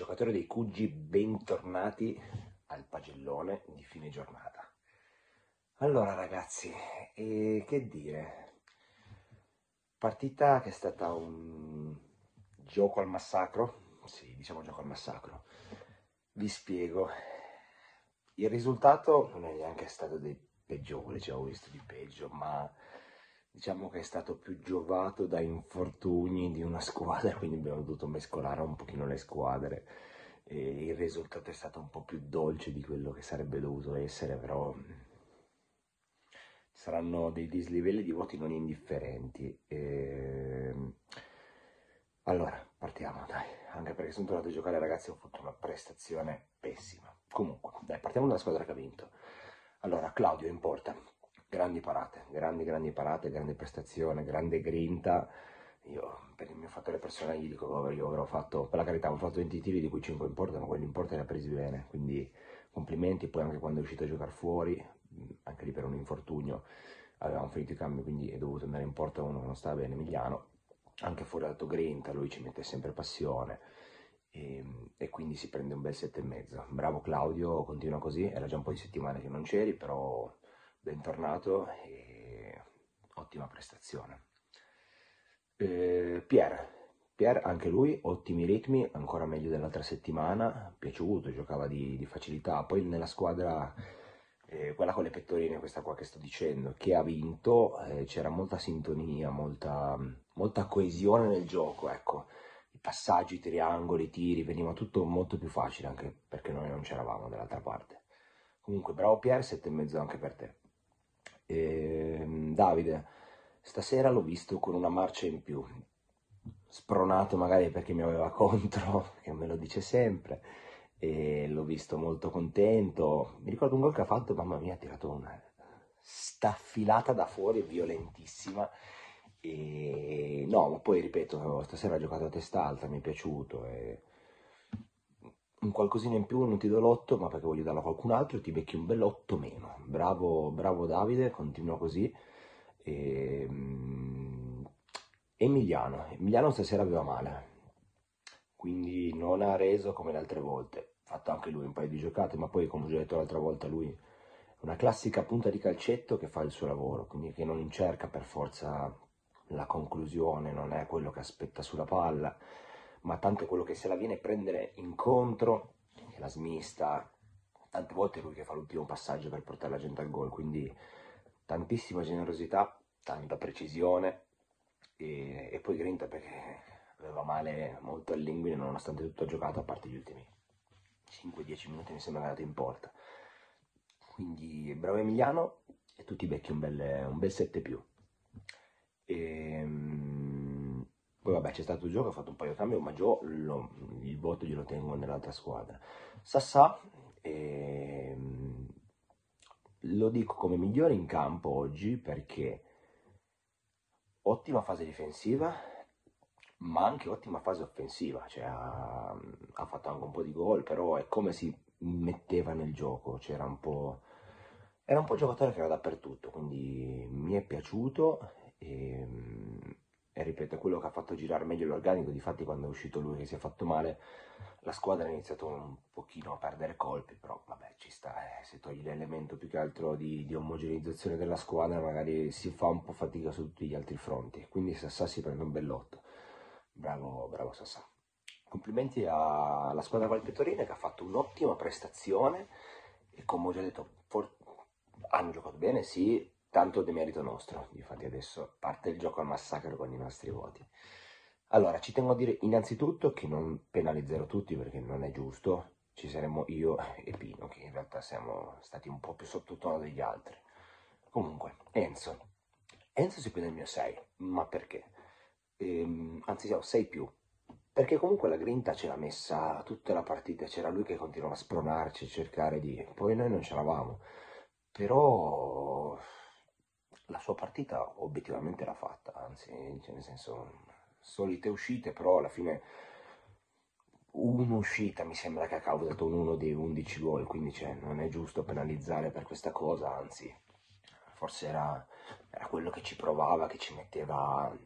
Giocatore dei Cuggi, bentornati al pagellone di fine giornata. Allora ragazzi, eh, che dire? Partita che è stata un gioco al massacro, sì, diciamo gioco al massacro. Vi spiego. Il risultato non è neanche stato dei peggiori, ci avevo visto di peggio, ma diciamo che è stato più giovato da infortuni di una squadra, quindi abbiamo dovuto mescolare un pochino le squadre e il risultato è stato un po' più dolce di quello che sarebbe dovuto essere, però saranno dei dislivelli di voti non indifferenti. E... Ehm, allora, partiamo, dai, anche perché sono tornato a giocare ragazzi ho fatto una prestazione pessima. Comunque, dai, partiamo dalla squadra che ha vinto. Allora, Claudio in porta, grandi parate, grandi, grandi parate, grande prestazione, grande grinta. Io per il mio fattore personale gli dico, oh, io avrò fatto, per la carità, ho fatto 20 tiri di cui 5 in porta, ma quelli in porta li ha presi bene, quindi complimenti. Poi anche quando è uscito a giocare fuori, anche lì per un infortunio, avevamo finito i cambi, quindi è dovuto andare in porta uno che non stava bene, Emiliano. Anche fuori dato grinta, lui ci mette sempre passione. E, e, quindi si prende un bel 7,5. Bravo Claudio, continua così, era già un po' di settimane che non c'eri, però bentornato e ottima prestazione. Eh, Pierre, Pierre, anche lui, ottimi ritmi, ancora meglio dell'altra settimana, piaciuto, giocava di, di facilità, poi nella squadra, eh, quella con le pettorine, questa qua che sto dicendo, che ha vinto, eh, c'era molta sintonia, molta, molta coesione nel gioco, ecco, i passaggi, i triangoli, i tiri, veniva tutto molto più facile, anche perché noi non c'eravamo dall'altra parte. Comunque, bravo Pierre, 7,5 anche per te. E, ehm, Davide, stasera l'ho visto con una marcia in più, spronato magari perché mi aveva contro, che me lo dice sempre, e l'ho visto molto contento. Mi ricordo un gol che ha fatto, mamma mia, ha tirato una staffilata da fuori violentissima. E no, ma poi ripeto, stasera ha giocato a testa alta, mi è piaciuto. E un qualcosina in più non ti do l'otto, ma perché voglio darlo a qualcun altro e ti becchi un bell'otto meno. Bravo, bravo Davide, continua così. E, um, Emiliano, Emiliano stasera aveva male, quindi non ha reso come le altre volte. Fatto anche lui un paio di giocate, ma poi, come ho già detto l'altra volta, lui è una classica punta di calcetto che fa il suo lavoro, quindi che non cerca per forza la conclusione, non è quello che aspetta sulla palla ma tanto è quello che se la viene a prendere incontro, che la smista, tante volte è lui che fa l'ultimo passaggio per portare la gente al gol, quindi tantissima generosità, tanta precisione e, e poi grinta perché aveva male molto all'inguine nonostante tutto ha giocato a parte gli ultimi 5-10 minuti mi sembra andato in porta. Quindi bravo Emiliano e tu ti becchi un bel, un bel 7 più. E, ehm, poi vabbè c'è stato il gioco, ha fatto un paio di cambi, ma Gio lo, il voto glielo tengo nell'altra squadra. Sassà, ehm, lo dico come migliore in campo oggi perché ottima fase difensiva, ma anche ottima fase offensiva, cioè ha, ha fatto anche un po' di gol, però è come si metteva nel gioco, c'era un po'... Era un po' giocatore che era dappertutto, quindi mi è piaciuto e e ripeto, quello che ha fatto girare meglio l'organico, difatti quando è uscito lui che si è fatto male, la squadra ha iniziato un pochino a perdere colpi, però vabbè ci sta, eh, se togli l'elemento più che altro di, di, omogeneizzazione della squadra magari si fa un po' fatica su tutti gli altri fronti, quindi Sassà si prende un bell'otto, bravo, bravo Sassà. Complimenti alla squadra Valpetorina che ha fatto un'ottima prestazione e come ho già detto for- hanno giocato bene, sì, tanto demerito nostro. Infatti adesso parte il gioco al massacro con i nostri voti. Allora, ci tengo a dire innanzitutto che non penalizzerò tutti perché non è giusto. Ci saremmo io e Pino, che in realtà siamo stati un po' più sottotono degli altri. Comunque, Enzo. Enzo si prende il mio 6, ma perché? Ehm, anzi, siamo 6 più. Perché comunque la grinta ce l'ha messa tutta la partita, c'era lui che continuava a spronarci, cercare di... Poi noi non c'eravamo. Però la sua partita obiettivamente l'ha fatta, anzi, cioè nel senso, solite uscite, però alla fine un'uscita mi sembra che ha causato uno dei 11 gol, quindi cioè, non è giusto penalizzare per questa cosa, anzi, forse era, era quello che ci provava, che ci metteva,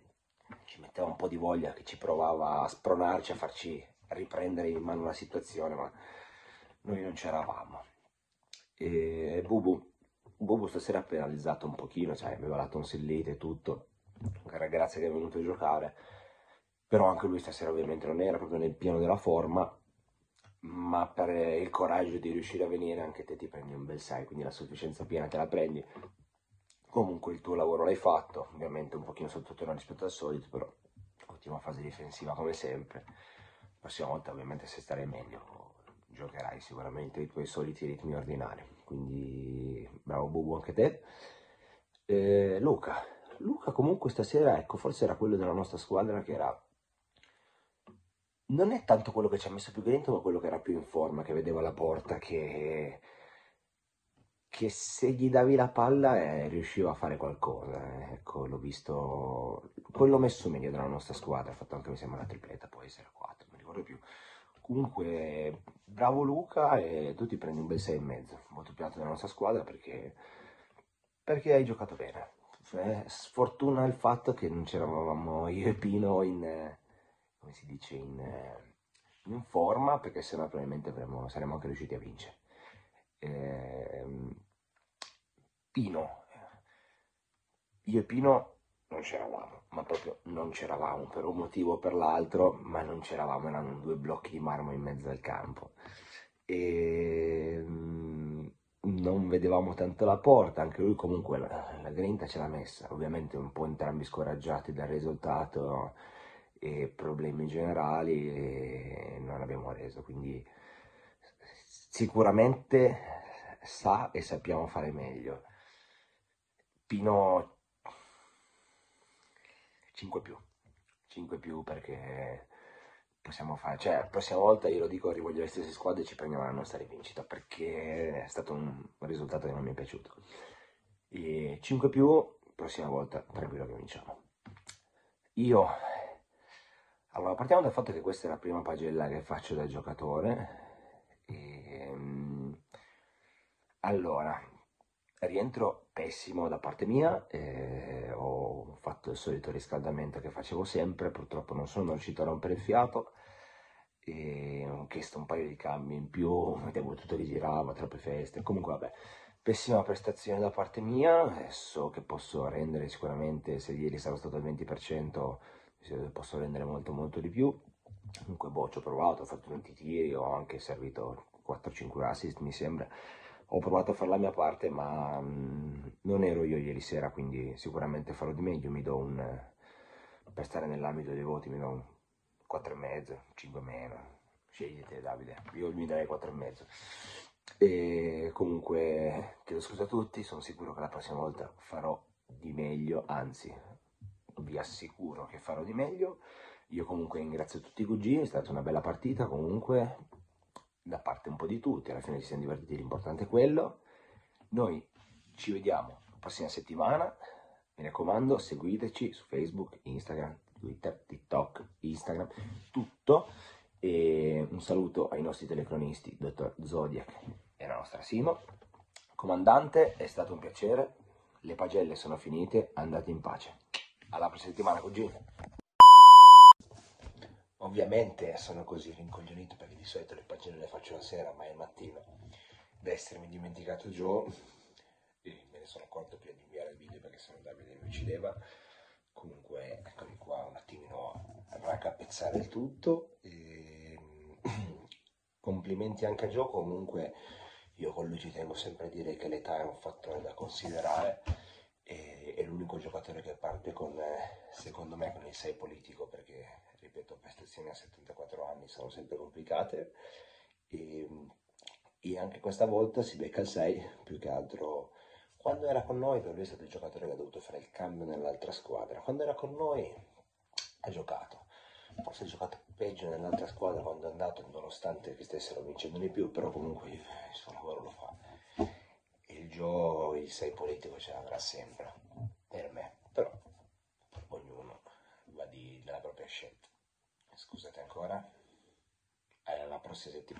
ci metteva un po' di voglia, che ci provava a spronarci, a farci riprendere in mano la situazione, ma noi non c'eravamo. E Bubu, Bubu stasera ha penalizzato un pochino, cioè aveva la tonsillite e tutto, grazie che è venuto a giocare, però anche lui stasera ovviamente non era proprio nel pieno della forma, ma per il coraggio di riuscire a venire anche te ti prendi un bel 6, quindi la sufficienza piena te la prendi. Comunque il tuo lavoro l'hai fatto, ovviamente un pochino sottotono rispetto al solito, però ottima fase difensiva come sempre. La prossima volta ovviamente se starai meglio giocherai sicuramente i tuoi soliti ritmi ordinari. Quindi bravo Bubu anche te. Eh, Luca, Luca comunque stasera, ecco, forse era quello della nostra squadra che era... Non è tanto quello che ci ha messo più dentro, ma quello che era più in forma, che vedeva la porta, che, che se gli davi la palla eh, riusciva a fare qualcosa. Eh. Ecco, l'ho visto... Quello messo meglio della nostra squadra, ha fatto anche, mi sembra, la tripletta, poi essere 4, non mi ricordo più. Comunque, bravo Luca e tu ti prendi un bel 6,5, molto più alto della nostra squadra perché, perché hai giocato bene. Cioè, sfortuna il fatto che non c'eravamo io e Pino in, come si dice, in, in forma perché sennò probabilmente avremmo, saremmo anche riusciti a vincere. Eh, Pino, io e Pino c'eravamo, ma proprio non c'eravamo per un motivo o per l'altro, ma non c'eravamo, erano due blocchi di marmo in mezzo al campo. E mm, non vedevamo tanto la porta, anche lui comunque la, la grinta ce l'ha messa, ovviamente un po' entrambi scoraggiati dal risultato e problemi generali e non abbiamo reso, quindi sicuramente sa e sappiamo fare meglio. Pino 5 più, 5 più perché possiamo fare, cioè la prossima volta io lo dico, rivoglio le stesse squadre e ci prendiamo la nostra rivincita perché è stato un risultato che non mi è piaciuto. E 5 più, prossima volta tranquillo che vinciamo. Io, allora partiamo dal fatto che questa è la prima pagella che faccio da giocatore. E, ehm, allora, rientro pessimo da parte mia, eh, ho fatto il solito riscaldamento che facevo sempre, purtroppo non sono riuscito a rompere il fiato e ho chiesto un paio di cambi in più, vedevo tutto che girava, troppe feste, comunque vabbè, pessima prestazione da parte mia, adesso che posso rendere sicuramente, se ieri sarò stato al 20%, posso rendere molto molto di più, comunque boh, ci ho provato, ho fatto 20 tiri, ho anche servito 4-5 assist mi sembra, ho provato a fare la mia parte, ma mm, non ero io ieri sera, quindi sicuramente farò di meglio. Mi do un, per stare nell'ambito dei voti, mi do un 4,5, 5 meno. Scegliete Davide, io mi darei 4,5. E comunque chiedo scusa a tutti, sono sicuro che la prossima volta farò di meglio, anzi vi assicuro che farò di meglio. Io comunque ringrazio tutti i cugini, è stata una bella partita comunque, da parte un po' di tutti, alla fine ci siamo divertiti, l'importante è quello. Noi ci vediamo la prossima settimana, mi raccomando seguiteci su Facebook, Instagram, Twitter, TikTok, Instagram, tutto. E un saluto ai nostri telecronisti, dottor Zodiac e la nostra Simo. Comandante, è stato un piacere, le pagelle sono finite, andate in pace. Alla prossima settimana, cugini. Ovviamente sono così rincoglionito perché di solito le pagine le faccio la sera, ma è mattina. Da essermi dimenticato Joe, e me ne sono accorto prima di inviare il video perché sennò Davide mi uccideva. Comunque, eccomi qua un attimino a raccapezzare il tutto. E... Complimenti anche a Joe, comunque io con lui ci tengo sempre a dire che l'età è un fattore da considerare e è l'unico giocatore che parte con, secondo me, con il 6 politico perché ripeto, prestazioni a 74 anni sono sempre complicate e, e anche questa volta si becca il 6, più che altro. Quando era con noi, per lui è stato il giocatore che ha dovuto fare il cambio nell'altra squadra, quando era con noi ha giocato, forse ha giocato peggio nell'altra squadra quando è andato, nonostante che stessero vincendo di più, però comunque il suo lavoro lo fa. Il gioco, il 6 politico ce l'avrà sempre, cosas ese.